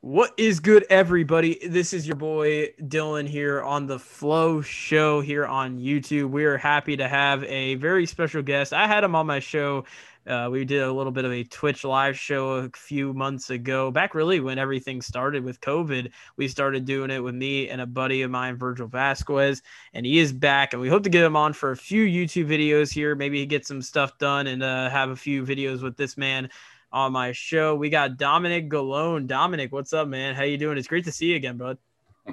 What is good, everybody? This is your boy Dylan here on the Flow Show here on YouTube. We are happy to have a very special guest. I had him on my show. Uh, we did a little bit of a Twitch live show a few months ago, back really when everything started with COVID. We started doing it with me and a buddy of mine, Virgil Vasquez, and he is back. And we hope to get him on for a few YouTube videos here. Maybe get some stuff done and uh, have a few videos with this man on my show. We got Dominic Gallone. Dominic, what's up, man? How you doing? It's great to see you again, bud.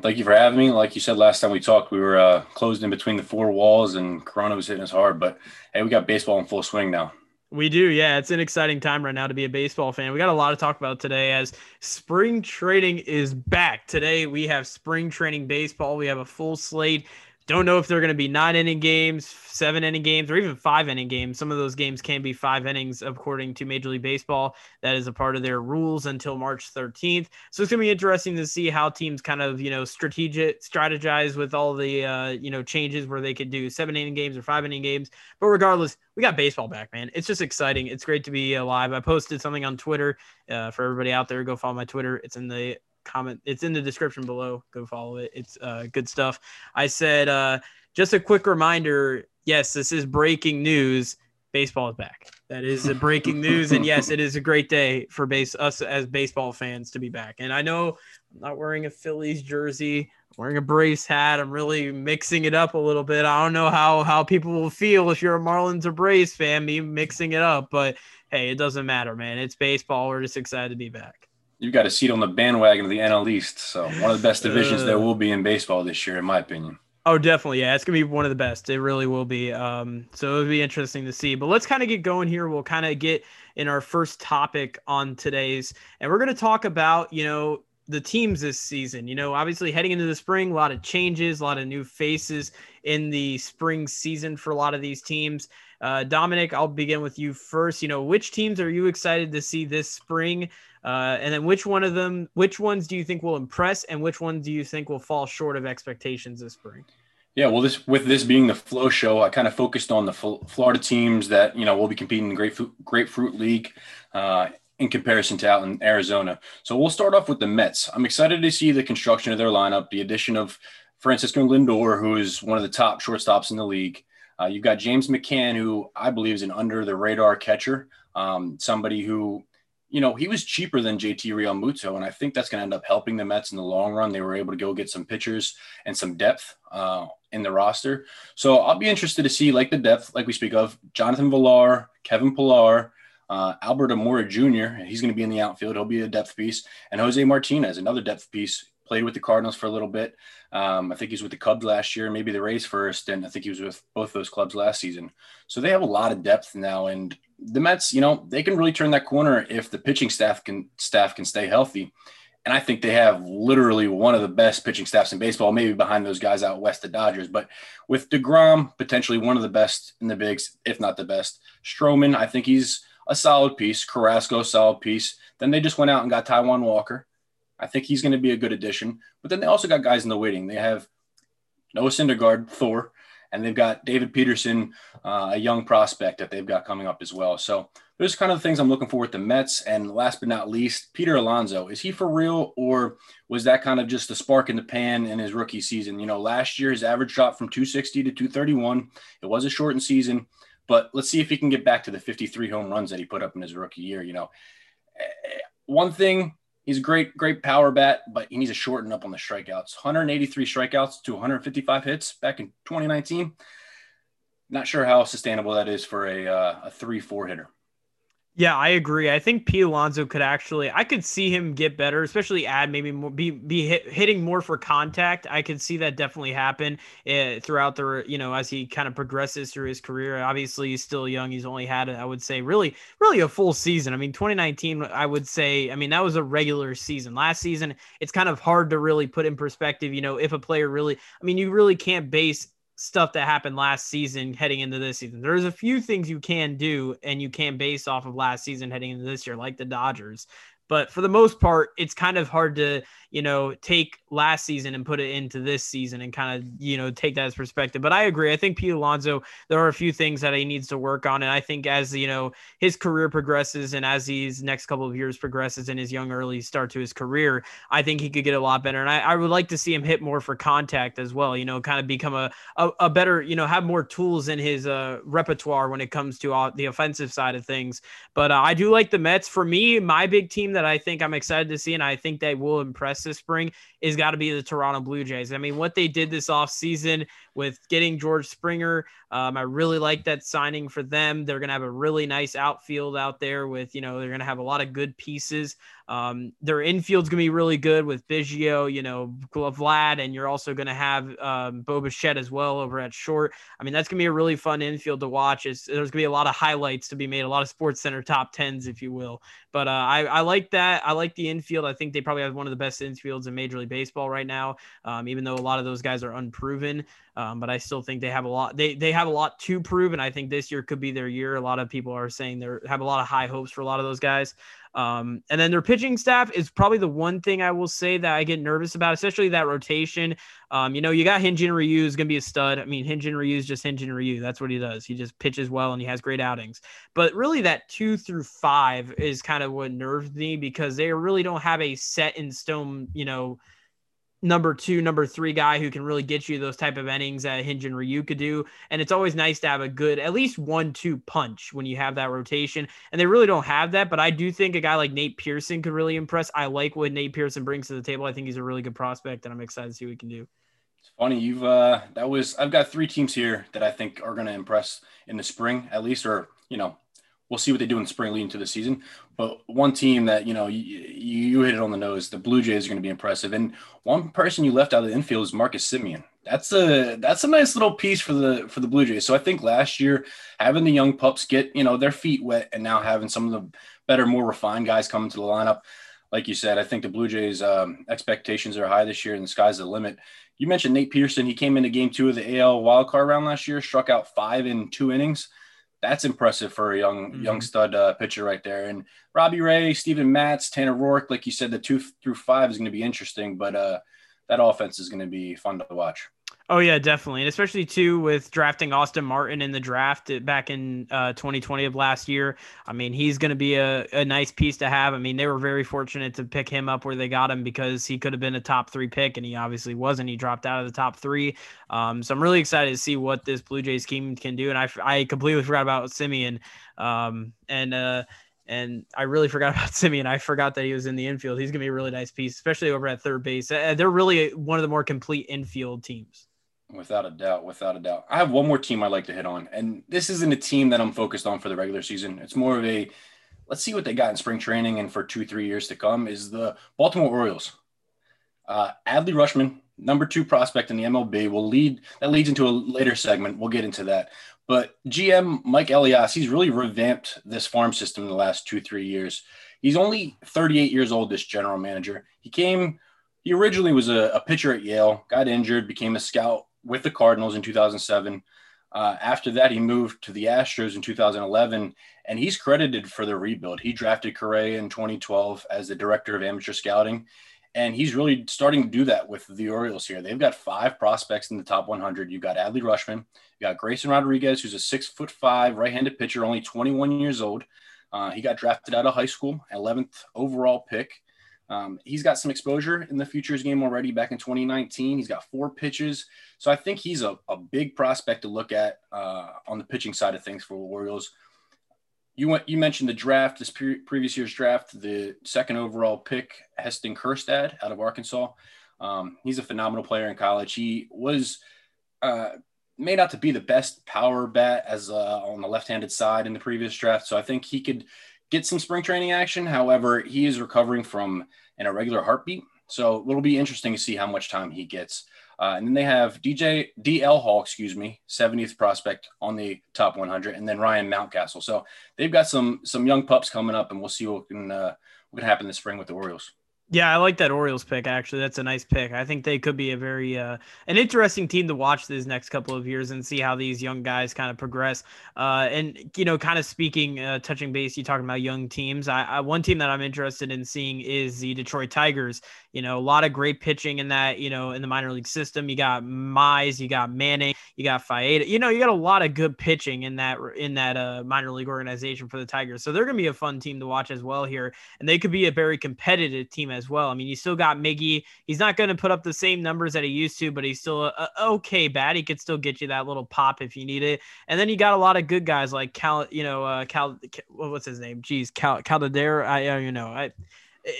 Thank you for having me. Like you said last time we talked, we were uh, closed in between the four walls, and Corona was hitting us hard. But hey, we got baseball in full swing now. We do, yeah. It's an exciting time right now to be a baseball fan. We got a lot to talk about today as spring training is back. Today we have spring training baseball. We have a full slate. Don't know if they're going to be nine inning games, seven inning games, or even five inning games. Some of those games can be five innings, according to Major League Baseball. That is a part of their rules until March 13th. So it's going to be interesting to see how teams kind of, you know, strategic strategize with all the, uh, you know, changes where they could do seven inning games or five inning games. But regardless, we got baseball back, man. It's just exciting. It's great to be alive. I posted something on Twitter uh, for everybody out there. Go follow my Twitter. It's in the comment. It's in the description below. Go follow it. It's uh, good stuff. I said, uh, just a quick reminder. Yes, this is breaking news. Baseball is back. That is a breaking news, and yes, it is a great day for base us as baseball fans to be back. And I know I'm not wearing a Phillies jersey, wearing a Braves hat. I'm really mixing it up a little bit. I don't know how how people will feel if you're a Marlins or Braves fan, me mixing it up, but hey, it doesn't matter, man. It's baseball. We're just excited to be back you've got a seat on the bandwagon of the NL East. So one of the best divisions uh, there will be in baseball this year, in my opinion. Oh, definitely. Yeah, it's gonna be one of the best. It really will be. Um, so it'll be interesting to see. But let's kind of get going here. We'll kind of get in our first topic on today's, and we're gonna talk about you know the teams this season. You know, obviously heading into the spring, a lot of changes, a lot of new faces in the spring season for a lot of these teams. Uh, Dominic, I'll begin with you first. You know, which teams are you excited to see this spring? Uh, and then which one of them, which ones do you think will impress, and which ones do you think will fall short of expectations this spring? Yeah, well, this with this being the flow show, I kind of focused on the Florida teams that you know will be competing in the Grapefruit, Grapefruit League uh, in comparison to out in Arizona. So we'll start off with the Mets. I'm excited to see the construction of their lineup, the addition of Francisco Lindor, who is one of the top shortstops in the league. Uh, you've got James McCann, who I believe is an under the radar catcher, um, somebody who you know, he was cheaper than JT Realmuto, and I think that's going to end up helping the Mets in the long run. They were able to go get some pitchers and some depth uh, in the roster. So I'll be interested to see, like the depth, like we speak of, Jonathan Villar, Kevin Pillar, uh, Albert Almora Jr. He's going to be in the outfield. He'll be a depth piece, and Jose Martinez, another depth piece. Played with the Cardinals for a little bit. Um, I think he's with the Cubs last year, maybe the Rays first, and I think he was with both those clubs last season. So they have a lot of depth now, and the Mets, you know, they can really turn that corner if the pitching staff can staff can stay healthy. And I think they have literally one of the best pitching staffs in baseball, maybe behind those guys out west, the Dodgers. But with DeGrom, potentially one of the best in the bigs, if not the best. Stroman, I think he's a solid piece. Carrasco, solid piece. Then they just went out and got Taijuan Walker. I think he's going to be a good addition. But then they also got guys in the waiting. They have Noah Syndergaard, Thor, and they've got David Peterson, uh, a young prospect that they've got coming up as well. So those are kind of the things I'm looking for with the Mets. And last but not least, Peter Alonso. Is he for real, or was that kind of just a spark in the pan in his rookie season? You know, last year his average dropped from 260 to 231. It was a shortened season, but let's see if he can get back to the 53 home runs that he put up in his rookie year. You know, eh, one thing He's a great, great power bat, but he needs to shorten up on the strikeouts. 183 strikeouts to 155 hits back in 2019. Not sure how sustainable that is for a uh, a three four hitter. Yeah, I agree. I think P. Alonso could actually, I could see him get better, especially add maybe more, be be hit, hitting more for contact. I could see that definitely happen uh, throughout the, you know, as he kind of progresses through his career. Obviously, he's still young. He's only had, I would say, really, really a full season. I mean, 2019, I would say, I mean, that was a regular season. Last season, it's kind of hard to really put in perspective. You know, if a player really, I mean, you really can't base stuff that happened last season heading into this season. There's a few things you can do and you can base off of last season heading into this year, like the Dodgers. But for the most part, it's kind of hard to you know, take last season and put it into this season and kind of, you know, take that as perspective. But I agree. I think Pete Alonso, there are a few things that he needs to work on. And I think as, you know, his career progresses and as these next couple of years progresses in his young early start to his career, I think he could get a lot better. And I, I would like to see him hit more for contact as well, you know, kind of become a, a, a better, you know, have more tools in his uh, repertoire when it comes to uh, the offensive side of things. But uh, I do like the Mets. For me, my big team that I think I'm excited to see, and I think they will impress this spring is got to be the Toronto Blue Jays. I mean, what they did this offseason with getting George Springer, um, I really like that signing for them. They're going to have a really nice outfield out there with, you know, they're going to have a lot of good pieces. Um, their infield's going to be really good with Biggio, you know, Vlad, and you're also going to have um, Bo Bichette as well over at short. I mean, that's going to be a really fun infield to watch. It's, there's going to be a lot of highlights to be made, a lot of Sports Center top tens, if you will. But uh, I, I like that. I like the infield. I think they probably have one of the best infields in Major League Baseball right now, um, even though a lot of those guys are unproven. Um, but I still think they have a lot. They they have a lot to prove, and I think this year could be their year. A lot of people are saying they have a lot of high hopes for a lot of those guys. Um, and then their pitching staff is probably the one thing I will say that I get nervous about, especially that rotation. Um, you know, you got Hyun-Jin Ryu is going to be a stud. I mean, Hyun-Jin Ryu is just Hyun-Jin Ryu. That's what he does. He just pitches well and he has great outings. But really, that two through five is kind of what nerves me because they really don't have a set in stone, you know, number two, number three guy who can really get you those type of innings that Hyun-Jin Ryu could do. And it's always nice to have a good, at least one, two punch when you have that rotation. And they really don't have that. But I do think a guy like Nate Pearson could really impress. I like what Nate Pearson brings to the table. I think he's a really good prospect, and I'm excited to see what he can do. It's funny. You've, uh, that was, I've got three teams here that I think are going to impress in the spring, at least, or, you know, we'll see what they do in spring leading to the season. But one team that you know you, you hit it on the nose, the Blue Jays are going to be impressive. And one person you left out of the infield is Marcus Semien. That's a that's a nice little piece for the for the Blue Jays. So I think last year having the young pups get you know their feet wet, and now having some of the better, more refined guys come into the lineup. Like you said, I think the Blue Jays um, expectations are high this year, and the sky's the limit. You mentioned Nate Pearson. He came into Game Two of the AL wildcard round last year, struck out five in two innings that's impressive for a young mm-hmm. young stud uh, pitcher right there. And Robbie Ray, Stephen Matz, Tanner Roark, like you said, the two through five is going to be interesting, but uh, that offense is going to be fun to watch. Oh yeah, definitely, and especially too with drafting Austin Martin in the draft back in uh, 2020 of last year. I mean, he's going to be a, a nice piece to have. I mean, they were very fortunate to pick him up where they got him because he could have been a top three pick, and he obviously wasn't. He dropped out of the top three. Um, so I'm really excited to see what this Blue Jays team can do. And I I completely forgot about Semien. Um, and uh, and I really forgot about Semien. I forgot that he was in the infield. He's gonna be a really nice piece, especially over at third base. Uh, they're really one of the more complete infield teams. Without a doubt, without a doubt. I have one more team I'd like to hit on, and this isn't a team that I'm focused on for the regular season. It's more of a let's see what they got in spring training and for two, three years to come. Is the Baltimore Orioles? Uh, Adley Rutschman, number two prospect in the MLB, will lead. That leads into a later segment. We'll get into that. But GM Mike Elias, he's really revamped this farm system in the last two, three years. He's only 38 years old. This general manager. He came. He originally was a, a pitcher at Yale, got injured, became a scout with the Cardinals in 2007. Uh, after that, he moved to the Astros in 2011, and he's credited for the rebuild. He drafted Correa in 2012 as the director of amateur scouting, and he's really starting to do that with the Orioles here. They've got five prospects in the top 100. You've got Adley Rutschman, you got Grayson Rodriguez, who's a six foot five right-handed pitcher, only 21 years old. Uh, he got drafted out of high school, 11th overall pick. Um, he's got some exposure in the futures game already back in 2019. He's got four pitches. So I think he's a, a big prospect to look at uh, on the pitching side of things for the Orioles. You went, you mentioned the draft, this pre- previous year's draft, the second overall pick, Heston Kjerstad out of Arkansas. Um, he's a phenomenal player in college. He was uh, made out to be the best power bat as uh, on the left-handed side in the previous draft. So I think he could get some spring training action. However, he is recovering from an irregular heartbeat. So it'll be interesting to see how much time he gets. Uh, and then they have DJ DL Hall, excuse me, 70th prospect on the top 100, and then Ryan Mountcastle. So they've got some some young pups coming up, and we'll see what can uh, what can happen this spring with the Orioles. Yeah, I like that Orioles pick. Actually, that's a nice pick. I think they could be a very uh, an interesting team to watch these next couple of years and see how these young guys kind of progress. Uh, and you know, kind of speaking, uh, touching base, you talking about young teams. I, I, one team that I'm interested in seeing is the Detroit Tigers. You know, a lot of great pitching in that. You know, in the minor league system, you got Mize, you got Manning, you got Faedo. You know, you got a lot of good pitching in that in that uh, minor league organization for the Tigers. So they're going to be a fun team to watch as well here, and they could be a very competitive team as well. I mean, you still got Miggy. He's not going to put up the same numbers that he used to, but he's still a, a okay bat. He could still get you that little pop if you need it. And then you got a lot of good guys like Cal, you know, uh, Cal, what's his name? Jeez, Cal, Caldera. I, you know, I,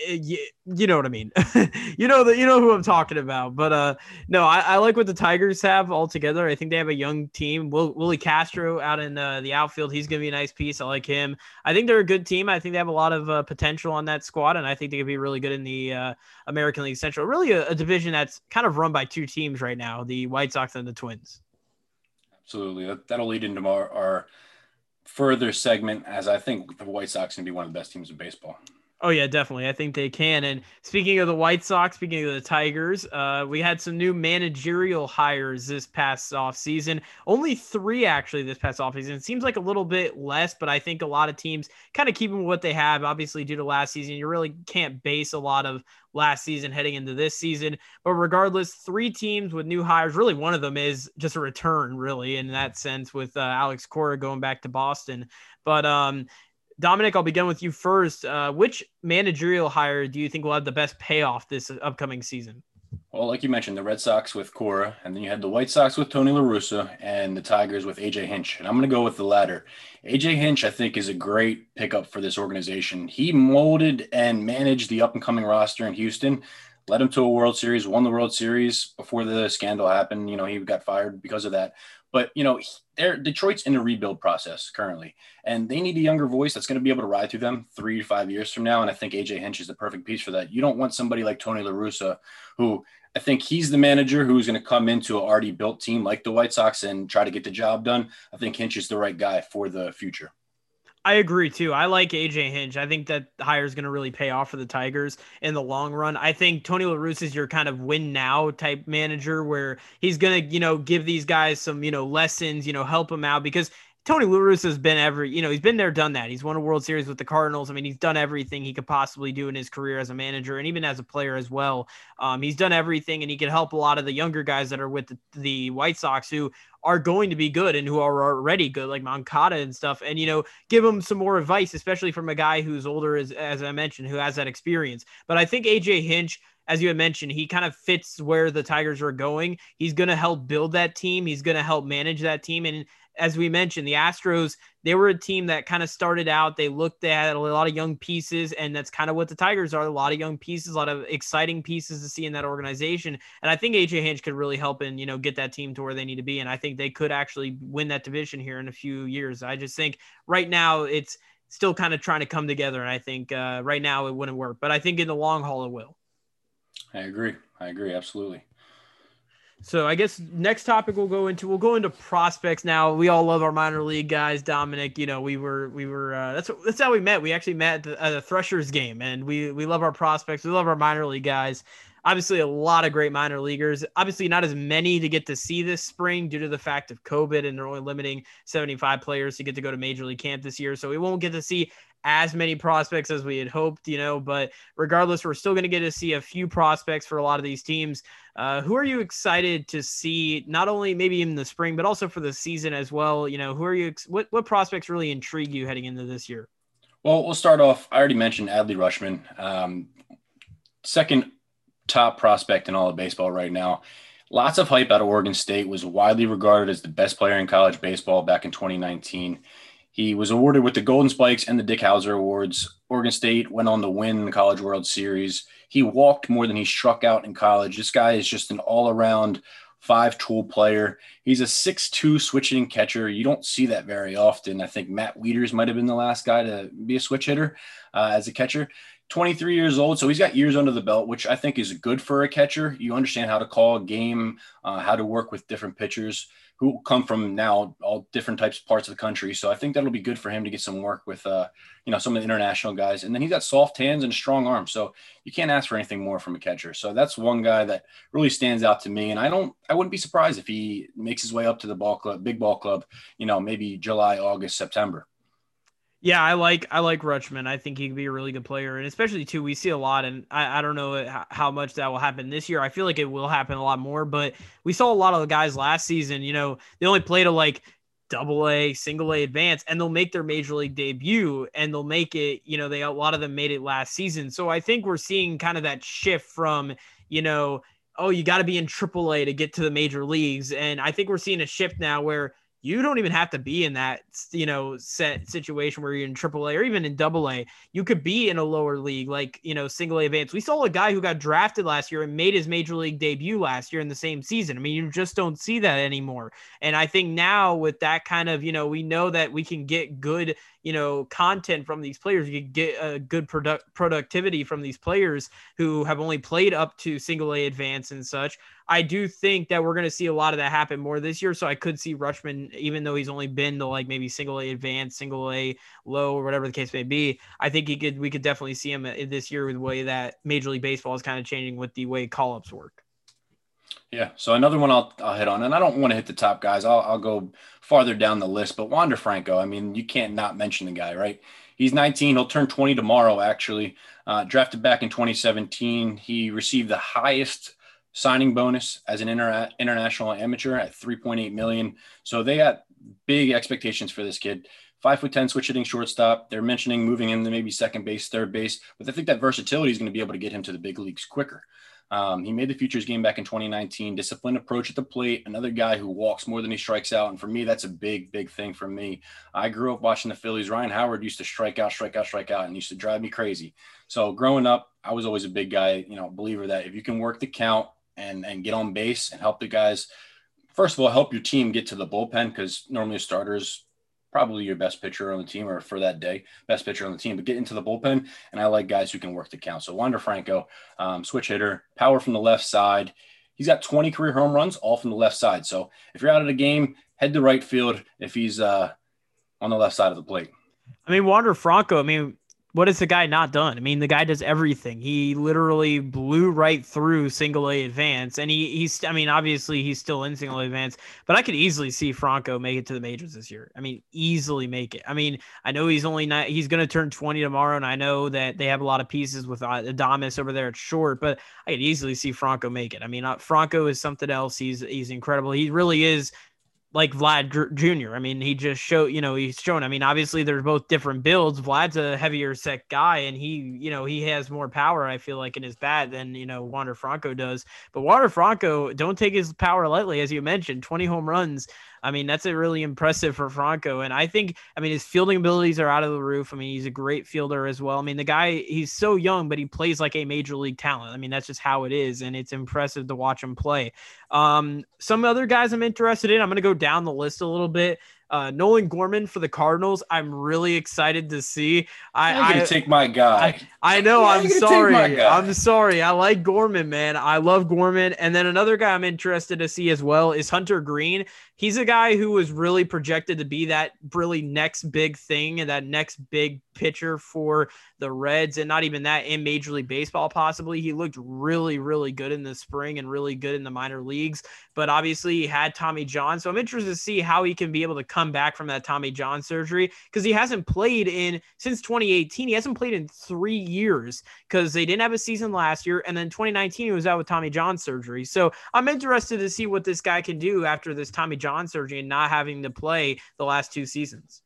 you, you know what I mean. you know that you know who I'm talking about. But uh, no, I, I, like what the Tigers have altogether. I think they have a young team. Will, Willi Castro out in uh, the outfield, he's gonna be a nice piece. I like him. I think they're a good team. I think they have a lot of uh, potential on that squad, and I think they could be really good in the uh, American League Central. Really, a, a division that's kind of run by two teams right now: the White Sox and the Twins. Absolutely, that, that'll lead into our, our further segment, as I think the White Sox can be one of the best teams in baseball. Oh yeah, definitely. I think they can. And speaking of the White Sox, speaking of the Tigers, uh, we had some new managerial hires this past off season. Only three actually this past off season. It seems like a little bit less, but I think a lot of teams kind of keeping what they have. Obviously, due to last season, you really can't base a lot of last season heading into this season. But regardless, three teams with new hires. Really, one of them is just a return, really, in that sense, with uh, Alex Cora going back to Boston. But um, Dominic, I'll begin with you first. Uh, which managerial hire do you think will have the best payoff this upcoming season? Well, like you mentioned, the Red Sox with Cora, and then you had the White Sox with Tony La Russa, and the Tigers with AJ Hinch. And I'm going to go with the latter. AJ Hinch, I think, is a great pickup for this organization. He molded and managed the up and coming roster in Houston, led him to a World Series, won the World Series before the scandal happened. You know, he got fired because of that. But you know, they're Detroit's in a rebuild process currently, and they need a younger voice that's going to be able to ride through them three to five years from now. And I think AJ Hinch is the perfect piece for that. You don't want somebody like Tony La Russa, who I think he's the manager who's going to come into an already built team like the White Sox and try to get the job done. I think Hinch is the right guy for the future. I agree too. I like AJ Hinch. I think that hire is going to really pay off for the Tigers in the long run. I think Tony La Russa is your kind of win now type manager where he's going to, you know, give these guys some, you know, lessons, you know, help them out because Tony La Russa's been every, you know, he's been there, done that. He's won a World Series with the Cardinals. I mean, he's done everything he could possibly do in his career as a manager and even as a player as well. Um, he's done everything, and he can help a lot of the younger guys that are with the, the, White Sox who are going to be good and who are already good, like Moncada and stuff. And you know, give them some more advice, especially from a guy who's older, as as I mentioned, who has that experience. But I think AJ Hinch as you had mentioned, he kind of fits where the Tigers are going. He's going to help build that team. He's going to help manage that team. And as we mentioned, the Astros, they were a team that kind of started out. They looked at a lot of young pieces, and that's kind of what the Tigers are a lot of young pieces, a lot of exciting pieces to see in that organization. And I think AJ Hinch could really help and, you know, get that team to where they need to be. And I think they could actually win that division here in a few years. I just think right now it's still kind of trying to come together. And I think uh, right now it wouldn't work, but I think in the long haul it will. I agree. I agree. Absolutely. So I guess next topic we'll go into we'll go into prospects now. We all love our minor league guys. Dominic, you know, we were we were uh, that's that's how we met. We actually met at the, the Threshers game, and we we love our prospects. We love our minor league guys. Obviously, a lot of great minor leaguers. Obviously, not as many to get to see this spring due to the fact of COVID, and they're only limiting 75 players to get to go to major league camp this year. So we won't get to see as many prospects as we had hoped, you know, but regardless, we're still going to get to see a few prospects for a lot of these teams. Uh, who are you excited to see, not only maybe in the spring, but also for the season as well? You know, who are you, what, what prospects really intrigue you heading into this year? Well, we'll start off. I already mentioned Adley Rutschman um, second top prospect in all of baseball right now. Lots of hype out of Oregon State, was widely regarded as the best player in college baseball back in 2019. He was awarded with the Golden Spikes and the Dick Howser Awards. Oregon State went on to win the College World Series. He walked more than he struck out in college. This guy is just an all around five tool player. He's a six-two switch hitting catcher. You don't see that very often. I think Matt Wieters might have been the last guy to be a switch hitter uh, as a catcher. 23 years old, so he's got years under the belt, which I think is good for a catcher. You understand how to call a game, uh, how to work with different pitchers who come from now all different types of parts of the country. So I think that'll be good for him to get some work with, uh, you know, some of the international guys. And then he's got soft hands and strong arms, so you can't ask for anything more from a catcher. So that's one guy that really stands out to me. And I don't, I wouldn't be surprised if he makes his way up to the ball club, big ball club, you know, maybe July, August, September. Yeah, I like I like Rutschman. I think he could be a really good player, and especially too, we see a lot. And I, I don't know how much that will happen this year. I feel like it will happen a lot more, but we saw a lot of the guys last season. You know, they only played a like double A, single A advance, and they'll make their major league debut, and they'll make it. You know, they a lot of them made it last season. So I think we're seeing kind of that shift from you know, oh, you got to be in triple A to get to the major leagues, and I think we're seeing a shift now where you don't even have to be in that you know set situation where you're in AAA or even in Double A. You could be in a lower league like you know single A advance. We saw a guy who got drafted last year and made his major league debut last year in the same season. I mean, you just don't see that anymore. And I think now with that kind of you know we know that we can get good you know content from these players. You get a good product productivity from these players who have only played up to single A advance and such. I do think that we're going to see a lot of that happen more this year. So I could see Rutschman even though he's only been to like maybe single A advanced, single A low, or whatever the case may be. I think he could, we could definitely see him uh, this year with the way that Major League Baseball is kind of changing with the way call ups work. Yeah. So another one I'll, I'll hit on, and I don't want to hit the top guys. I'll, I'll go farther down the list, but Wander Franco, I mean, you can't not mention the guy, right? He's 19. He'll turn 20 tomorrow, actually. Uh, drafted back in 2017. He received the highest signing bonus as an inter- international amateur at 3.8 million. So they got big expectations for this kid. Five foot ten switch hitting shortstop. They're mentioning moving into maybe second base, third base, but I think that versatility is going to be able to get him to the big leagues quicker. Um, he made the futures game back in 2019. Disciplined approach at the plate. Another guy who walks more than he strikes out. And for me, that's a big, big thing for me. I grew up watching the Phillies. Ryan Howard used to strike out, strike out, strike out, and used to drive me crazy. So growing up, I was always a big guy, you know, believer that if you can work the count, and and get on base and help the guys. First of all, help your team get to the bullpen because normally a starter is probably your best pitcher on the team or for that day, best pitcher on the team. But get into the bullpen, and I like guys who can work the count. So Wander Franco, um, switch hitter, power from the left side. He's got 20 career home runs, all from the left side. So if you're out of the game, head to right field if he's uh, on the left side of the plate. I mean, Wander Franco. I mean, what has the guy not done? I mean, the guy does everything. He literally blew right through single A advance, and he he's. I mean, obviously he's still in single A advance, but I could easily see Franco make it to the majors this year. I mean, easily make it. I mean, I know he's only not. He's going to turn twenty tomorrow, and I know that they have a lot of pieces with uh, Adames over there at short, but I could easily see Franco make it. I mean, uh, Franco is something else. He's he's incredible. He really is like Vlad Jr. I mean, he just showed, you know, he's shown. I mean, obviously they're both different builds. Vlad's a heavier set guy, and he, you know, he has more power. I feel like in his bat than you know Wander Franco does. But Wander Franco, don't take his power lightly, as you mentioned. Twenty home runs. I mean, that's a really impressive for Franco. And I think, I mean, his fielding abilities are out of the roof. I mean, he's a great fielder as well. I mean, the guy, he's so young, but he plays like a major league talent. I mean, that's just how it is. And it's impressive to watch him play. Um, some other guys I'm interested in, I'm going to go down the list a little bit. Uh, Nolan Gorman for the Cardinals. I'm really excited to see. I, I, take my guy. I, I know. I'm sorry. I'm sorry. I like Gorman, man. I love Gorman. And then another guy I'm interested to see as well is Hunter Greene. he's a guy who was really projected to be that really next big thing and that next big pitcher for the Reds, and not even that in Major League Baseball, possibly. He looked really, really good in the spring and really good in the minor leagues, but obviously he had Tommy John. So I'm interested to see how he can be able to come back from that Tommy John surgery because he hasn't played in since 2018. He hasn't played in three years because they didn't have a season last year, and then 2019 he was out with Tommy John surgery. So I'm interested to see what this guy can do after this Tommy John surgery and not having to play the last two seasons.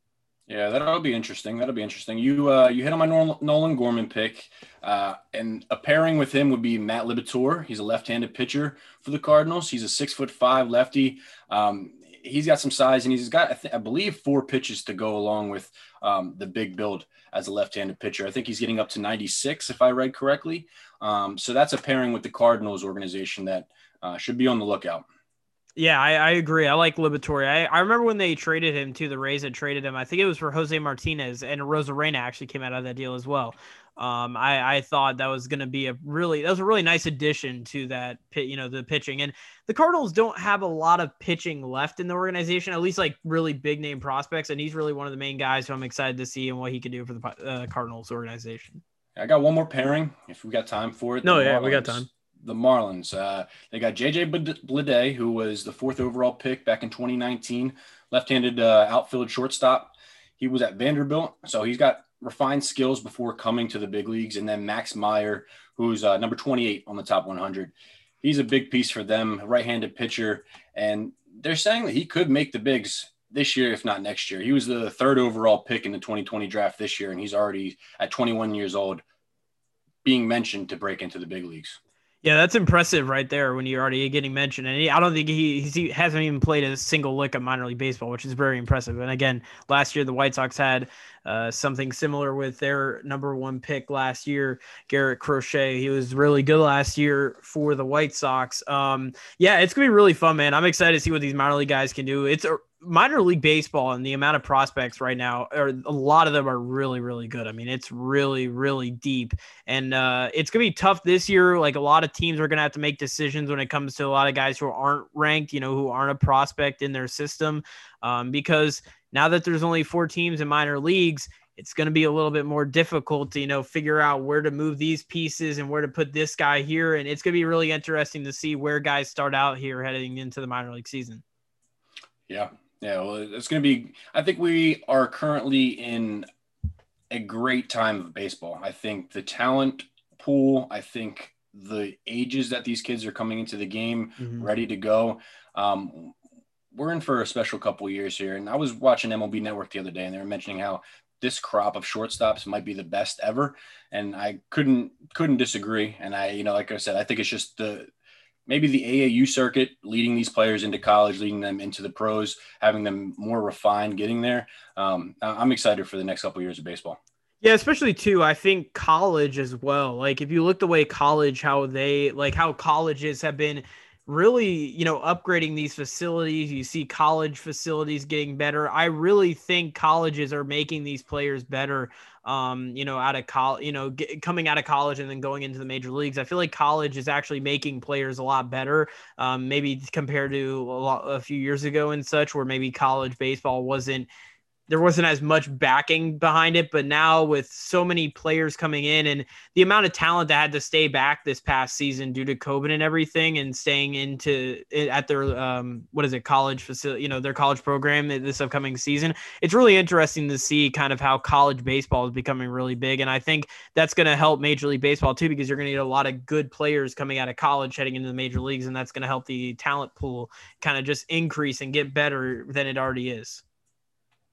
Yeah, that'll be interesting. That'll be interesting. You uh, you hit on my Nolan Gorman pick, uh, and a pairing with him would be Matt Liberatore. He's a left-handed pitcher for the Cardinals. He's a six foot five lefty. Um, he's got some size, and he's got I, th- I believe four pitches to go along with um, the big build as a left-handed pitcher. I think he's getting up to 96 if I read correctly. Um, so that's a pairing with the Cardinals organization that uh, should be on the lookout. Yeah, I, I, agree. I like Liberatore. I, I remember when they traded him to the Rays had traded him. I think it was for Jose Martinez and Arozarena actually came out of that deal as well. Um, I, I thought that was going to be a really that was a really nice addition to that pit, you know, the pitching. And the Cardinals don't have a lot of pitching left in the organization, at least like really big name prospects. And he's really one of the main guys who I'm excited to see and what he can do for the uh, Cardinals organization. I got one more pairing if we got time for it. No, yeah, we got time. The Marlins. Uh, they got JJ Bleday, who was the fourth overall pick back in 2019, left-handed uh, outfield shortstop. He was at Vanderbilt, so he's got refined skills before coming to the big leagues. And then Max Meyer, who's uh, number 28 on the top 100. He's a big piece for them, right-handed pitcher, and they're saying that he could make the bigs this year, if not next year. He was the third overall pick in the 2020 draft this year, and he's already at 21 years old being mentioned to break into the big leagues. Yeah, that's impressive right there when you're already getting mentioned. And he, I don't think he he hasn't even played a single lick of minor league baseball, which is very impressive. And again, last year the White Sox had uh, something similar with their number one pick last year, Garrett Crochet. He was really good last year for the White Sox. Um, yeah, it's gonna be really fun, man. I'm excited to see what these minor league guys can do. It's a minor league baseball and the amount of prospects right now or a lot of them are really really good. I mean it's really really deep. And uh, it's gonna be tough this year. Like a lot of teams are gonna have to make decisions when it comes to a lot of guys who aren't ranked you know who aren't a prospect in their system. Um, because now that there's only four teams in minor leagues it's going to be a little bit more difficult to you know figure out where to move these pieces and where to put this guy here. And it's going to be really interesting to see where guys start out here heading into the minor league season. Yeah yeah, well, it's going to be. I think we are currently in a great time of baseball. I think the talent pool, I think the ages that these kids are coming into the game mm-hmm. ready to go. Um, we're in for a special couple years here. And I was watching MLB Network the other day, and they were mentioning how this crop of shortstops might be the best ever, and I couldn't couldn't disagree. And I, you know, like I said, I think it's just the maybe the AAU circuit leading these players into college, leading them into the pros, having them more refined, getting there. Um, I'm excited for the next couple of years of baseball. Yeah, especially too. I think college as well. Like if you look the way college, how they like how colleges have been really, you know, upgrading these facilities. You see college facilities getting better. I really think colleges are making these players better um, you know, out of college, you know, coming out of college and then going into the major leagues. I feel like college is actually making players a lot better, um, maybe compared to a, lot, a few years ago and such, where maybe college baseball wasn't there wasn't as much backing behind it. But now with so many players coming in and the amount of talent that had to stay back this past season due to COVID and everything, and staying into at their um, what is it college facility, you know, their college program this upcoming season, it's really interesting to see kind of how college baseball is becoming really big. And I think that's going to help Major League Baseball too, because you're going to need a lot of good players coming out of college heading into the major leagues, and that's going to help the talent pool kind of just increase and get better than it already is.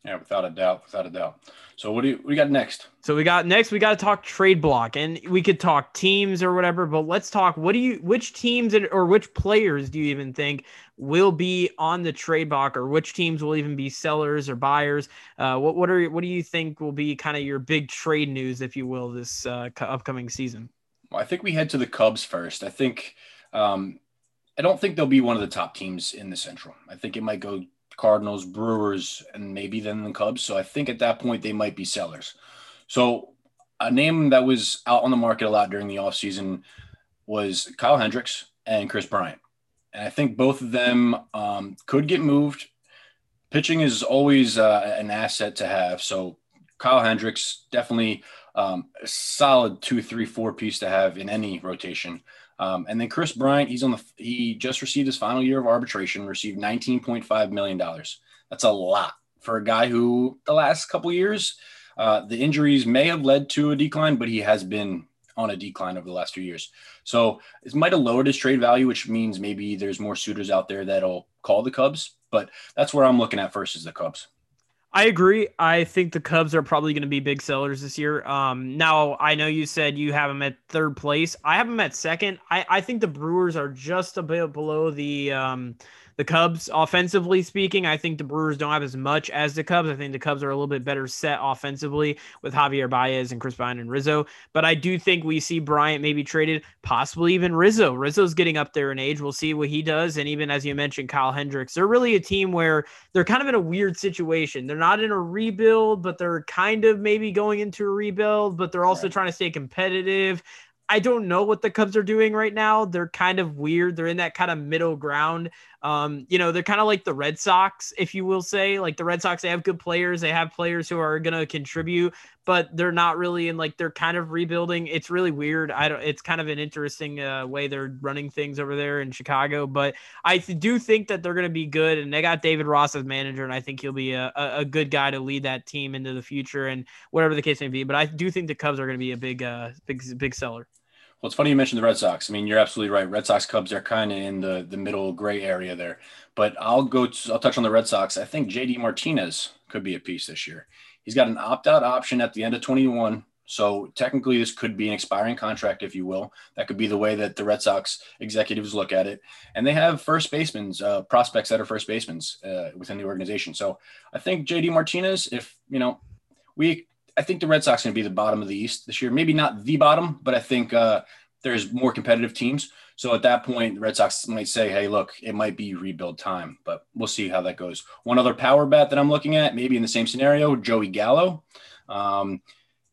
Yeah, without a doubt, without a doubt. So what do you, we got next? So we got next we got to talk trade block and we could talk teams or whatever, but let's talk what do you which teams or which players do you even think will be on the trade block or which teams will even be sellers or buyers? Uh, what what are what do you think will be kind of your big trade news if you will this uh, upcoming season? Well, I think we head to the Cubs first. I think um I don't think they'll be one of the top teams in the Central. I think it might go Cardinals, Brewers, and maybe then the Cubs. So I think at that point they might be sellers. So a name that was out on the market a lot during the offseason was Kyle Hendricks and Kris Bryant. And I think both of them um, could get moved. Pitching is always uh, an asset to have. So Kyle Hendricks, definitely um, a solid two, three, four piece to have in any rotation. Um, and then Kris Bryant, he's on the he just received his final year of arbitration, received $19.5 million. That's a lot for a guy who the last couple years, uh, the injuries may have led to a decline, but he has been on a decline over the last few years. So it might have lowered his trade value, which means maybe there's more suitors out there that'll call the Cubs. But that's where I'm looking at first is the Cubs. I agree. I think the Cubs are probably going to be big sellers this year. Um, now I know you said you have them at third place. I have them at second. I, I think the Brewers are just a bit below the um, the Cubs, offensively speaking, I think the Brewers don't have as much as the Cubs. I think the Cubs are a little bit better set offensively with Javier Baez and Kris Bryant and Rizzo. But I do think we see Bryant maybe traded, possibly even Rizzo. Rizzo's getting up there in age. We'll see what he does. And even as you mentioned, Kyle Hendricks, they're really a team where they're kind of in a weird situation. They're not in a rebuild, but they're kind of maybe going into a rebuild, but they're also right. trying to stay competitive. I don't know what the Cubs are doing right now. They're kind of weird. They're in that kind of middle ground. Um, you know, they're kind of like the Red Sox, if you will say. Like the Red Sox, they have good players. They have players who are gonna contribute, but they're not really in like they're kind of rebuilding. It's really weird. I don't. It's kind of an interesting uh, way they're running things over there in Chicago. But I do think that they're gonna be good, and they got David Ross as manager, and I think he'll be a, a, a good guy to lead that team into the future and whatever the case may be. But I do think the Cubs are gonna be a big, uh, big, big seller. Well, it's funny you mentioned the Red Sox. I mean, you're absolutely right. Red Sox Cubs are kind of in the the middle gray area there. But I'll go. To, I'll touch on the Red Sox. I think JD Martinez could be a piece this year. He's got an opt out option at the end of 21. So technically, this could be an expiring contract, if you will. That could be the way that the Red Sox executives look at it. And they have first basemen, uh, prospects that are first basemen uh, within the organization. So I think JD Martinez, if you know, we I think the Red Sox are going to be the bottom of the East this year. Maybe not the bottom, but I think uh, there's more competitive teams. So at that point, the Red Sox might say, "Hey, look, it might be rebuild time," but we'll see how that goes. One other power bet that I'm looking at, maybe in the same scenario, Joey Gallo. Um,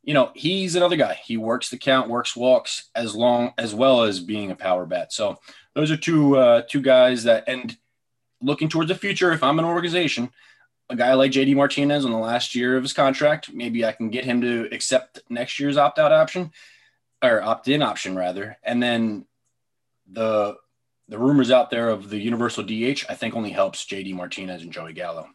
you know, he's another guy. He works the count, works walks as long as well as being a power bat. So those are two uh, two guys that and looking towards the future. If I'm an organization, a guy like JD Martinez on the last year of his contract, maybe I can get him to accept next year's opt out option or opt in option rather. And then the the rumors out there of the universal DH, I think only helps JD Martinez and Joey Gallo.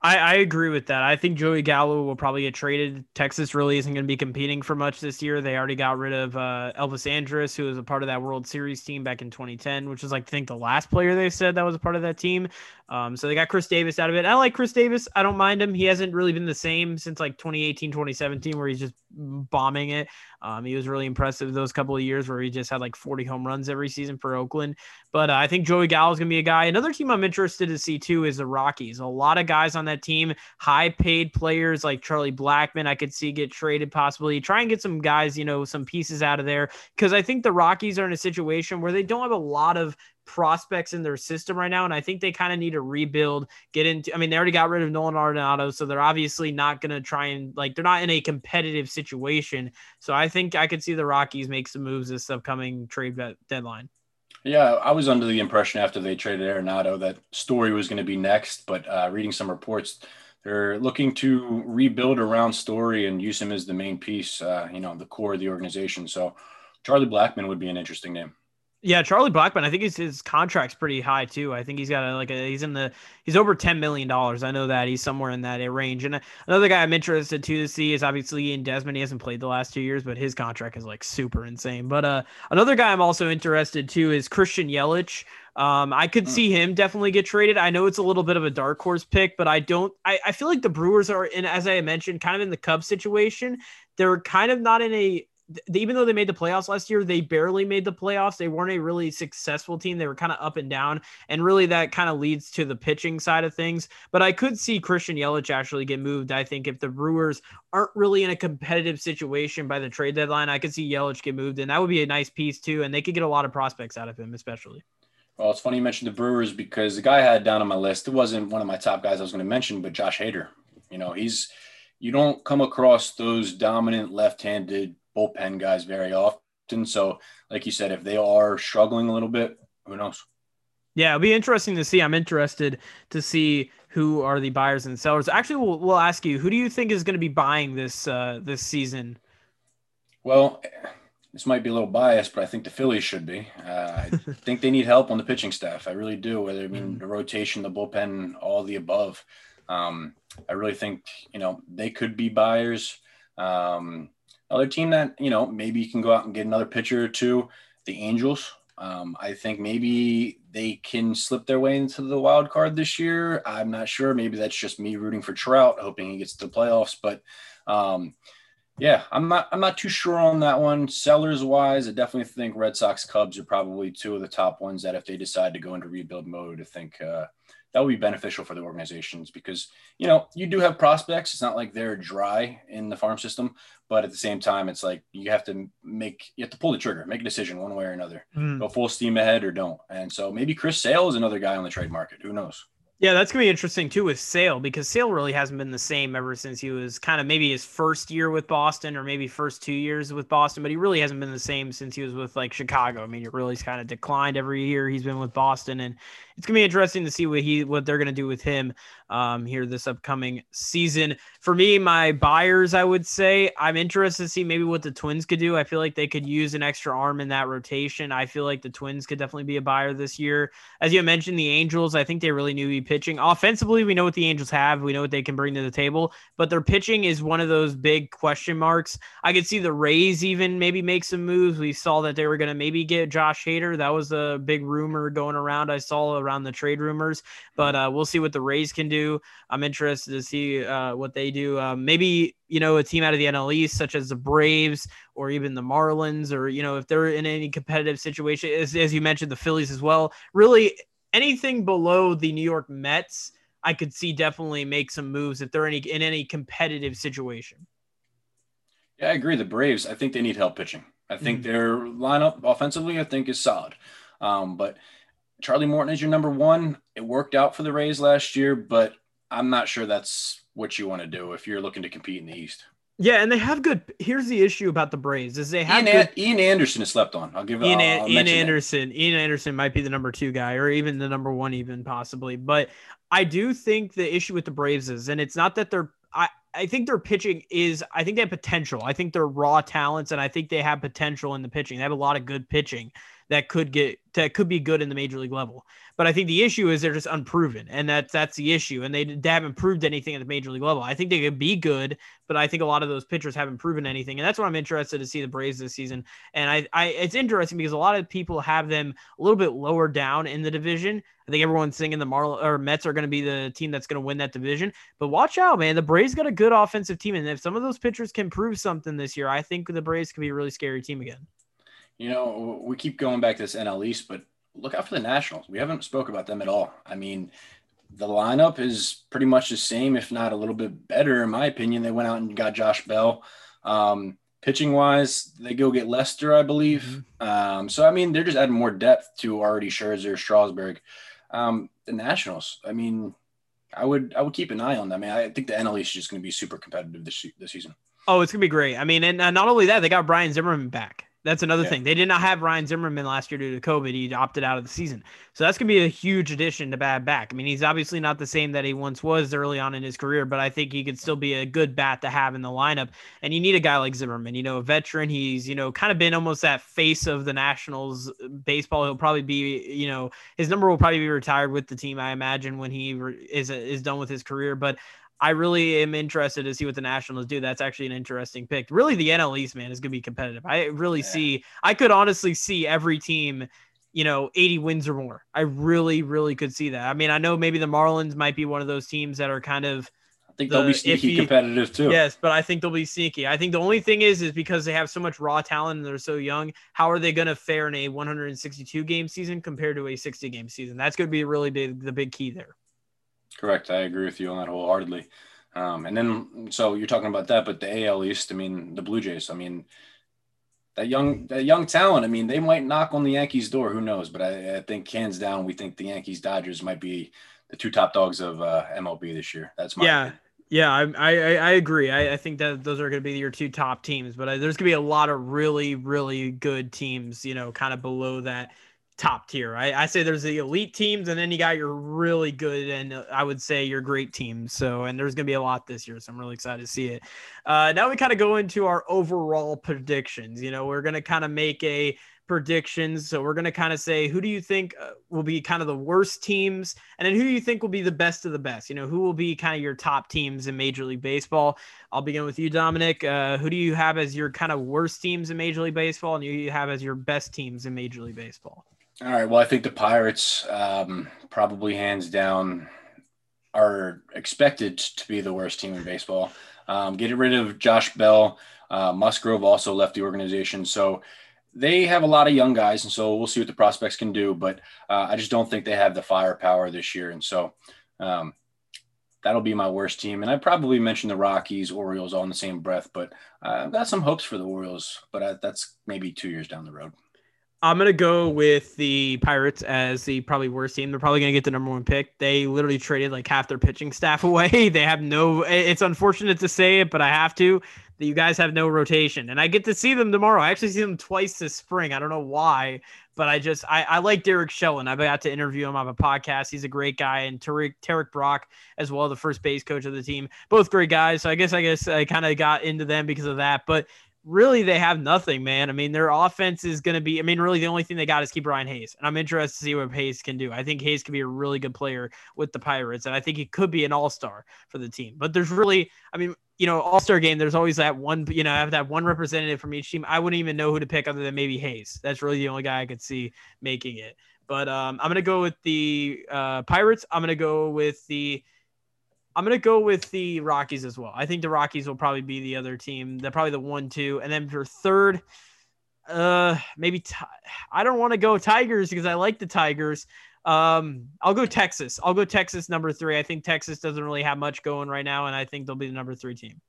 I, I, agree with that. I think Joey Gallo will probably get traded. Texas really isn't going to be competing for much this year. They already got rid of uh, Elvis Andrus, who was a part of that World Series team back in 2010, which was like I think the last player they said that was a part of that team. Um, so they got Khris Davis out of it. I like Khris Davis. I don't mind him. He hasn't really been the same since like 2018, 2017, where he's just bombing it. Um, he was really impressive those couple of years where he just had like 40 home runs every season for Oakland. But uh, I think Joey Gallo is going to be a guy. Another team I'm interested to see too is the Rockies. A lot of guys on that team, high paid players like Charlie Blackmon, I could see get traded possibly. Try and get some guys, you know, some pieces out of there because I think the Rockies are in a situation where they don't have a lot of prospects in their system right now. And I think they kind of need to rebuild, get into, I mean, they already got rid of Nolan Arenado. So they're obviously not going to try and like, they're not in a competitive situation. So I think I could see the Rockies make some moves this upcoming trade deadline. Yeah, I was under the impression after they traded Arenado that Story was going to be next, but uh, reading some reports, they're looking to rebuild around Story and use him as the main piece, uh, you know, the core of the organization. So Charlie Blackmon would be an interesting name. Yeah, Charlie Blackmon. I think his, his contract's pretty high too. I think he's got a, like a he's in the he's over ten million dollars. I know that he's somewhere in that range. And another guy I'm interested to see is obviously Ian Desmond. He hasn't played the last two years, but his contract is like super insane. But uh, another guy I'm also interested to is Christian Yelich. Um, I could mm. see him definitely get traded. I know it's a little bit of a dark horse pick, but I don't. I, I feel like the Brewers are in, as I mentioned, kind of in the Cubs situation. They're kind of not in a even though they made the playoffs last year, they barely made the playoffs. They weren't a really successful team. They were kind of up and down, and really that kind of leads to the pitching side of things. But I could see Christian Yelich actually get moved. I think if the Brewers aren't really in a competitive situation by the trade deadline, I could see Yelich get moved, and that would be a nice piece too. And they could get a lot of prospects out of him, especially. Well, it's funny you mentioned the Brewers because the guy I had down on my list, it wasn't one of my top guys I was going to mention, but Josh Hader. You know, he's you don't come across those dominant left-handed bullpen guys very often. So, like you said, if they are struggling a little bit, who knows? Yeah, it'll be interesting to see. I'm interested to see who are the buyers and sellers. Actually, we'll, we'll ask you who do you think is going to be buying this uh, this season? Well, this might be a little biased, but I think the Phillies should be. Uh, I think they need help on the pitching staff. I really do. Whether I mean mm. the rotation, the bullpen, all the above. Um, I really think you know they could be buyers. Um, Another team that, you know, maybe you can go out and get another pitcher or two, the Angels. Um, I think maybe they can slip their way into the wild card this year. I'm not sure. Maybe that's just me rooting for Trout, hoping he gets to the playoffs. But um, Yeah, I'm not. I'm not too sure on that one. Sellers wise, I definitely think Red Sox, Cubs are probably two of the top ones that if they decide to go into rebuild mode, I think uh, that would be beneficial for the organizations because you know you do have prospects. It's not like they're dry in the farm system, but at the same time, it's like you have to make you have to pull the trigger, make a decision one way or another, mm. go full steam ahead or don't. And so maybe Chris Sale is another guy on the trade market. Who knows? Yeah, that's gonna be interesting too with Sale because Sale really hasn't been the same ever since he was kind of maybe his first year with Boston or maybe first two years with Boston, but he really hasn't been the same since he was with like Chicago. I mean, it really's kind of declined every year he's been with Boston, and it's gonna be interesting to see what he what they're gonna do with him um, here this upcoming season. For me, my buyers, I would say I'm interested to see maybe what the Twins could do. I feel like they could use an extra arm in that rotation. I feel like the Twins could definitely be a buyer this year. As you mentioned, the Angels, I think they really knew be pitching. Offensively, we know what the Angels have. We know what they can bring to the table, but their pitching is one of those big question marks. I could see the Rays even maybe make some moves. We saw that they were going to maybe get Josh Hader. That was a big rumor going around. I saw around the trade rumors, but uh, we'll see what the Rays can do. I'm interested to see uh, what they do. Um, maybe you know a team out of the NL East, such as the Braves or even the Marlins, or you know if they're in any competitive situation, as, as you mentioned, the Phillies as well. Really, anything below the New York Mets, I could see definitely make some moves if they're any in any competitive situation. Yeah, I agree. The Braves, I think they need help pitching. I think mm-hmm. their lineup offensively, I think, is solid. Um, but Charlie Morton is your number one. It worked out for the Rays last year, but I'm not sure that's what you want to do if you're looking to compete in the East. Yeah, and they have good. Here's the issue about the Braves is they have Ian, good, Ian Anderson is slept on. I'll give Ian, I'll, I'll Ian Anderson. That. Ian Anderson might be the number two guy, or even the number one, even possibly. But I do think the issue with the Braves is, and it's not that they're. I I think their pitching is. I think they have potential. I think they're raw talents, and I think they have potential in the pitching. They have a lot of good pitching that could get that could be good in the major league level. But I think the issue is they're just unproven, and that's that's the issue. And they, they haven't proved anything at the major league level. I think they could be good, but I think a lot of those pitchers haven't proven anything, and that's what I'm interested to see the Braves this season. And I, I it's interesting because a lot of people have them a little bit lower down in the division. I think everyone's thinking the Marl or Mets are going to be the team that's going to win that division. But watch out, man. The Braves got a good offensive team, and if some of those pitchers can prove something this year, I think the Braves could be a really scary team again. You know, we keep going back to this NL East, but look out for the Nationals. We haven't spoke about them at all. I mean, the lineup is pretty much the same, if not a little bit better, in my opinion. They went out and got Josh Bell. Um, pitching wise, they go get Lester, I believe. Mm-hmm. Um, so I mean, they're just adding more depth to already Scherzer, Strasburg. Um, the Nationals. I mean, I would I would keep an eye on them. I mean, I think the NL East is just going to be super competitive this this season. Oh, it's gonna be great. I mean, and uh, not only that, they got Ryan Zimmerman back. That's another yeah. thing. They did not have Ryan Zimmerman last year due to COVID. He opted out of the season. So that's going to be a huge addition to bad back. I mean, he's obviously not the same that he once was early on in his career, but I think he could still be a good bat to have in the lineup. And you need a guy like Zimmerman, you know, a veteran. He's, you know, kind of been almost that face of the Nationals uh, baseball. He'll probably be, you know, his number will probably be retired with the team, I imagine, when he is, is done with his career. But I really am interested to see what the Nationals do. That's actually an interesting pick. Really, the NL East, man, is going to be competitive. I really yeah. see, I could honestly see every team, you know, 80 wins or more. I really, really could see that. I mean, I know maybe the Marlins might be one of those teams that are kind of. I think the they'll be sneaky iffy. competitive too. Yes, but I think they'll be sneaky. I think the only thing is, is because they have so much raw talent and they're so young. How are they going to fare in a 162 game season compared to a 60 game season? That's going to be really big, the big key there. Correct. I agree with you on that wholeheartedly. Um, and then, so you're talking about that, but the AL East, I mean, the Blue Jays, I mean, that young, that young talent, I mean, they might knock on the Yankees door. Who knows? But I, I think hands down, we think the Yankees Dodgers might be the two top dogs of uh, MLB this year. That's my yeah. Opinion. Yeah, I, I, I agree. I, I think that those are going to be your two top teams, but uh, there's going to be a lot of really, really good teams, you know, kind of below that top tier. I, I say there's the elite teams, and then you got your really good, and uh, I would say your great teams. So, and there's going to be a lot this year. So I'm really excited to see it. Uh, now we kind of go into our overall predictions. You know, we're going to kind of make a predictions. So we're going to kind of say who do you think uh, will be kind of the worst teams, and then who do you think will be the best of the best? You know, who will be kind of your top teams in Major League Baseball? I'll begin with you, Dominic. Uh, who do you have as your kind of worst teams in Major League Baseball, and who you have as your best teams in Major League Baseball? All right. Well, I think the Pirates um, probably hands down are expected to be the worst team in baseball. Um, getting rid of Josh Bell Uh, Musgrove also left the organization. So they have a lot of young guys, and so we'll see what the prospects can do. But uh, I just don't think they have the firepower this year, and so um, that'll be my worst team. And I probably mentioned the Rockies, Orioles all in the same breath, but uh, I've got some hopes for the Orioles, but I, that's maybe two years down the road. I'm gonna go with the Pirates as the probably worst team. They're probably gonna get the number one pick. They literally traded like half their pitching staff away. They have no. It's unfortunate to say it, but I have to. That you guys have no rotation, and I get to see them tomorrow. I actually see them twice this spring. I don't know why, but I just I, I like Derek Shelton. I got to interview him on a podcast. He's a great guy, and Tarrik Tarrik Brock as well, the first base coach of the team. Both great guys. So I guess I guess I kind of got into them because of that. But really they have nothing, man. I mean, their offense is going to be, I mean, really the only thing they got is Ke'Bryan Hayes. And I'm interested to see what Hayes can do. I think Hayes could be a really good player with the Pirates. And I think he could be an all star for the team. But there's really, I mean, you know, all star game, there's always that one, you know, I have that one representative from each team. I wouldn't even know who to pick other than maybe Hayes. That's really the only guy I could see making it. But um, I'm going to go with the uh, Pirates. I'm going to go with the, I'm gonna go with the Rockies as well. I think the Rockies will probably be the other team. They're probably the one, two, and then for third, uh, maybe t- I don't want to go Tigers because I like the Tigers. Um, I'll go Texas. I'll go Texas number three. I think Texas doesn't really have much going right now, and I think they'll be the number three team.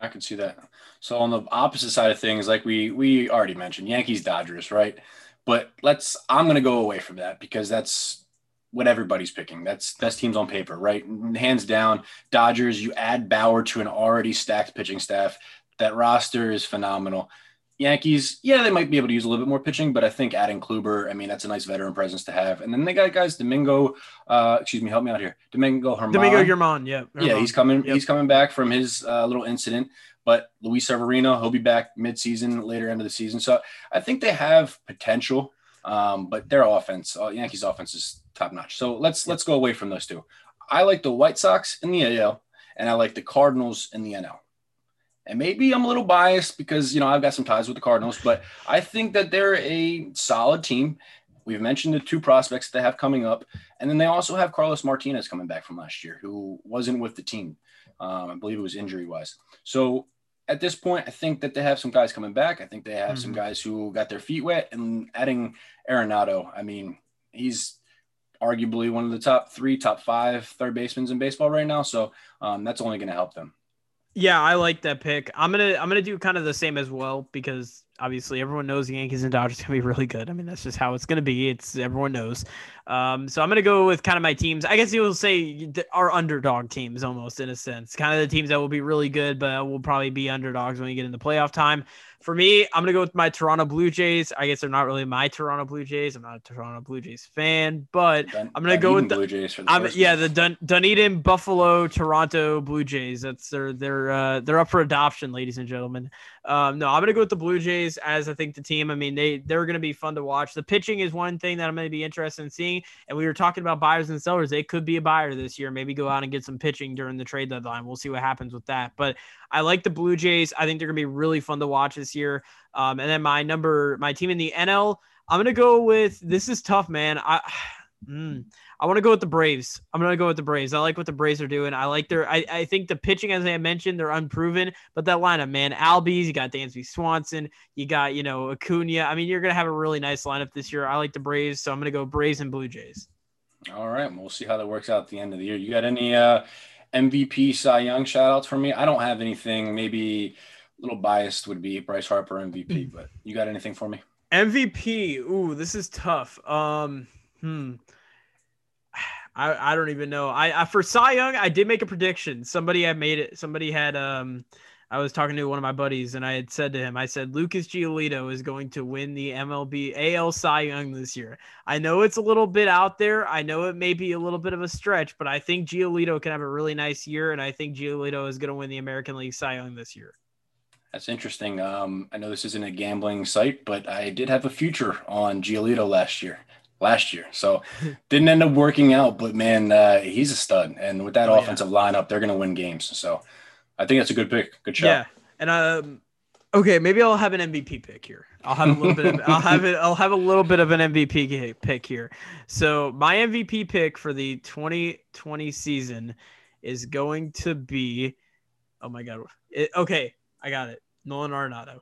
I can see that. So on the opposite side of things, like we we already mentioned, Yankees Dodgers, right? But let's I'm gonna go away from that because that's what everybody's picking. That's best teams on paper, right? Hands down. Dodgers, you add Bauer to an already stacked pitching staff. That roster is phenomenal. Yankees, yeah, they might be able to use a little bit more pitching, but I think adding Kluber, I mean, that's a nice veteran presence to have. And then they got guys, Domingo, uh, excuse me, help me out here. Domingo Germán. Domingo Germán, yeah. Germán. Yeah, he's coming, yep. he's coming back from his uh, little incident. But Luis Severino, he'll be back mid-season, later end of the season. So I think they have potential. Um, but their offense, uh, Yankees offense is top notch. So let's let's go away from those two. I like the White Sox in the AL, and I like the Cardinals in the NL. And maybe I'm a little biased because you know I've got some ties with the Cardinals, but I think that they're a solid team. We've mentioned the two prospects that they have coming up, and then they also have Carlos Martinez coming back from last year, who wasn't with the team. Um, I believe it was injury wise. So at this point, I think that they have some guys coming back. I think they have mm-hmm. some guys who got their feet wet, and adding Arenado. I mean, he's arguably one of the top three, top five third basemen in baseball right now. So um, that's only going to help them. Yeah, I like that pick. I'm gonna I'm gonna do kind of the same as well because obviously everyone knows the Yankees and Dodgers gonna be really good. I mean that's just how it's gonna be. It's everyone knows. Um, so I'm gonna go with kind of my teams. I guess you'll say our underdog teams almost in a sense, kind of the teams that will be really good, but will probably be underdogs when you get into playoff time. For me, I'm gonna go with my Toronto Blue Jays. I guess they're not really my Toronto Blue Jays. I'm not a Toronto Blue Jays fan, but Dun- I'm gonna Dunedin go with the Blue Jays for the I'm, yeah, the Dun- Dunedin Buffalo Toronto Blue Jays. That's they're they're uh, they're up for adoption, ladies and gentlemen. Um, no, I'm gonna go with the Blue Jays as I think the team. I mean, they they're gonna be fun to watch. The pitching is one thing that I'm gonna be interested in seeing. And we were talking about buyers and sellers. They could be a buyer this year. Maybe go out and get some pitching during the trade deadline. We'll see what happens with that. But I like the Blue Jays. I think they're gonna be really fun to watch this year. Um, and then my number, my team in the NL, I'm gonna go with. This is tough, man. I. Mm, I want to go with the Braves. I'm going to go with the Braves. I like what the Braves are doing. I like their. I, I think the pitching, as I mentioned, they're unproven. But that lineup, man, Albies, you got Dansby Swanson, you got you know Acuna. I mean, you're going to have a really nice lineup this year. I like the Braves, so I'm going to go Braves and Blue Jays. All right, we'll see how that works out at the end of the year. You got any uh, MVP Cy Young shout outs for me? I don't have anything. Maybe a little biased would be Bryce Harper MVP, but you got anything for me? MVP. Ooh, this is tough. Um, hmm. I, I don't even know. I, I for Cy Young, I did make a prediction. Somebody had made it. Somebody had um I was talking to one of my buddies and I had said to him, I said, Lucas Giolito is going to win the MLB AL Cy Young this year. I know it's a little bit out there. I know it may be a little bit of a stretch, but I think Giolito can have a really nice year. And I think Giolito is going to win the American League Cy Young this year. That's interesting. Um, I know this isn't a gambling site, but I did have a future on Giolito last year last year. So didn't end up working out, but man, uh, he's a stud. And with that oh, offensive yeah. lineup, they're going to win games. So I think that's a good pick. Good shot. Yeah. And um, okay, maybe I'll have an MVP pick here. I'll have a little bit. Of, I'll have it. I'll have a little bit of an MVP pick here. So my MVP pick for the 2020 season is going to be. Oh my god. It, okay, I got it. Nolan Arenado.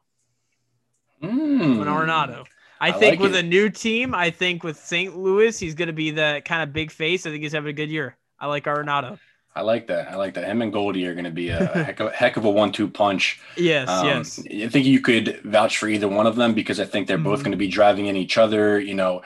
Mm. Nolan Arenado. I, I think like with it. a new team, I think with St. Louis, he's going to be the kind of big face. I think he's having a good year. I like Arenado. I like that. I like that. Him and Goldie are going to be a heck of, heck of a one-two punch. Yes, Um, yes. I think you could vouch for either one of them because I think they're both Mhm. going to be driving in each other. You know,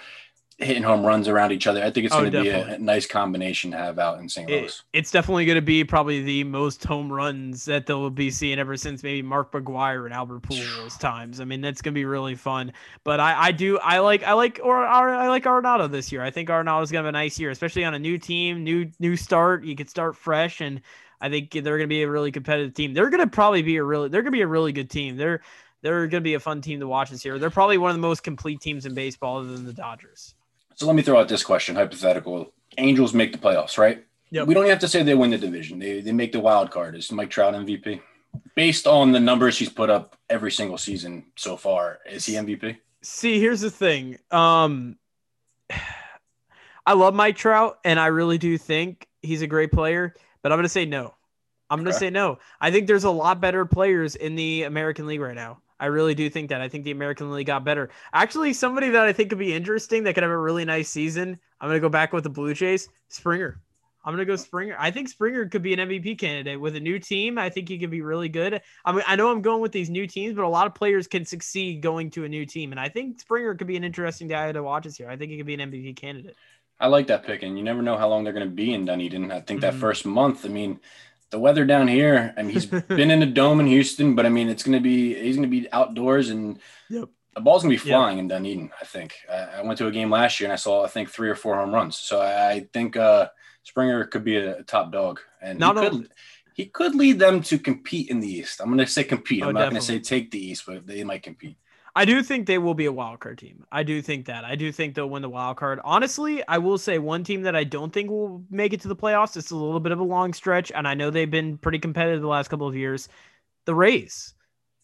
hitting home runs around each other. I think it's Oh, going to be a, a nice combination to have out in St. Louis. It, it's definitely going to be probably the most home runs that they'll be seeing ever since maybe Mark McGwire and Albert Pujols times. I mean, that's going to be really fun. But I, I do I like I like or, or I like Arenado this year. I think Arenado's going to have a nice year, especially on a new team, new new start. You could start fresh, and I think they're going to be a really competitive team. They're going to probably be a really they're going to be a really good team. They're they're going to be a fun team to watch this year. They're probably one of the most complete teams in baseball, other than the Dodgers. So let me throw out this question, hypothetical. Angels make the playoffs, right? Yep. We don't have to say they win the division. They, they make the wild card. Is Mike Trout MVP? Based on the numbers he's put up every single season so far, is he MVP? See, here's the thing. Um, I love Mike Trout, and I really do think he's a great player. But I'm gonna say no. I'm gonna Okay. say no. I think there's a lot better players in the American League right now. I really do think that. I think the American League got better. Actually, somebody that I think could be interesting that could have a really nice season. I'm gonna go back with the Blue Jays. Springer. I'm gonna go Springer. I think Springer could be an MVP candidate with a new team. I think he could be really good. I mean, I know I'm going with these new teams, but a lot of players can succeed going to a new team, and I think Springer could be an interesting guy to watch this year. I think he could be an MVP candidate. I like that pick, and you never know how long they're going to be in Dunedin. I think that Mhm. first month. I mean, the weather down here. I mean, he's been in a dome in Houston, but I mean, it's going to be he's going to be outdoors, and Yep. the ball's going to be Yep. flying in Dunedin. I think I, I went to a game last year and I saw I think three or four home runs. So I, I think uh, Springer could be a, top dog, and Not he could he could lead them to compete in the East. I'm going to say compete. Oh, I'm not going to say take the East, but they might compete. I do think they will be a wild card team. I do think that. I do think they'll win the wild card. Honestly, I will say one team that I don't think will make it to the playoffs. It's a little bit of a long stretch, and I know they've been pretty competitive the last couple of years. The Rays.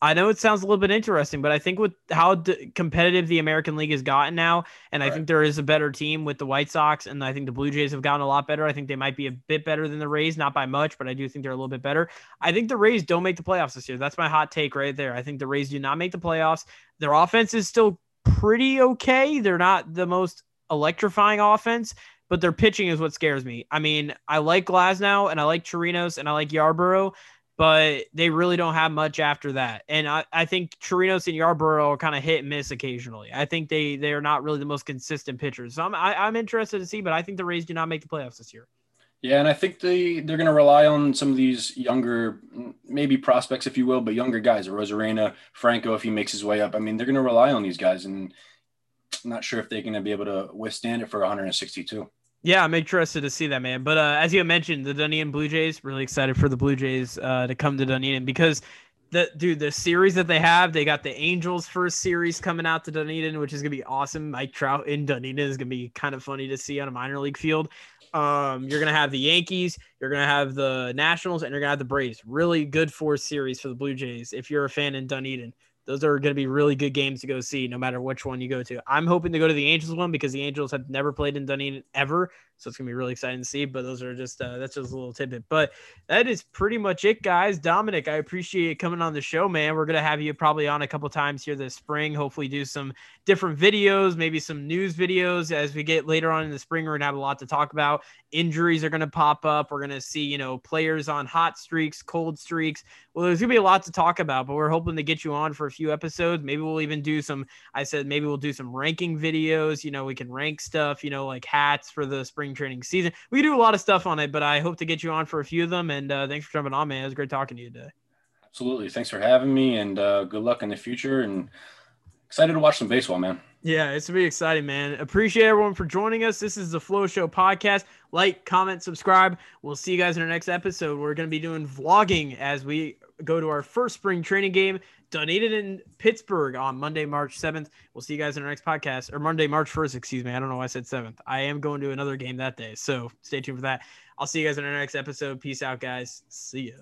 I know it sounds a little bit interesting, but I think with how d- competitive the American League has gotten now, and I Right. think there is a better team with the White Sox, and I think the Blue Jays have gotten a lot better. I think they might be a bit better than the Rays, not by much, but I do think they're a little bit better. I think the Rays don't make the playoffs this year. That's my hot take right there. I think the Rays do not make the playoffs. Their offense is still pretty okay. They're not the most electrifying offense, but their pitching is what scares me. I mean, I like Glasnow and I like Chirinos and I like Yarbrough, but they really don't have much after that. And I, I think Chirinos and Yarbrough are kind of hit and miss occasionally. I think they they are not really the most consistent pitchers. So I'm I, I'm interested to see, but I think the Rays do not make the playoffs this year. Yeah, and I think they they're going to rely on some of these younger, maybe prospects, if you will, but younger guys, Arozarena, Franco, if he makes his way up. I mean, they're going to rely on these guys, and I'm not sure if they're going to be able to withstand it for 162. Yeah, I'm interested to see that, man. But uh, as you mentioned, the Dunedin Blue Jays, really excited for the Blue Jays uh, to come to Dunedin because the dude, the series that they have, they got the Angels first series coming out to Dunedin, which is gonna be awesome. Mike Trout in Dunedin is gonna be kind of funny to see on a minor league field. Um, you're gonna have the Yankees, you're gonna have the Nationals, and you're gonna have the Braves. Really good four series for the Blue Jays if you're a fan in Dunedin. Those are going to be really good games to go see, no matter which one you go to. I'm hoping to go to the Angels one because the Angels have never played in Dunedin ever, so it's gonna be really exciting to see. But those are just uh, that's just a little tidbit. But that is pretty much it, guys. Dominic, I appreciate you coming on the show, man. We're gonna have you probably on a couple times here this spring. Hopefully, do some different videos, maybe some news videos as we get later on in the spring. We're gonna have a lot to talk about. Injuries are gonna pop up. We're gonna see, you know, players on hot streaks, cold streaks. Well, there's gonna be a lot to talk about, but we're hoping to get you on for a few episodes. Maybe we'll even do some. I said maybe we'll do some ranking videos. You know, we can rank stuff. You know, like hats for the spring training season. We do a lot of stuff on it, but I hope to get you on for a few of them. And uh, thanks for jumping on, man. It was great talking to you today. Absolutely. Thanks for having me, and uh, good luck in the future. And excited to watch some baseball, man. Yeah, it's gonna be exciting, man. Appreciate everyone for joining us. This is the Flow Show podcast. Like, comment, subscribe. We'll see you guys in our next episode. We're gonna be doing vlogging as we go to our first spring training game, Dunedin in Pittsburgh on Monday, March 7th. We'll see you guys in our next podcast, or Monday, March 1st, excuse me. I don't know why I said 7th. I am going to another game that day, so stay tuned for that. I'll see you guys in our next episode. Peace out, guys. See ya.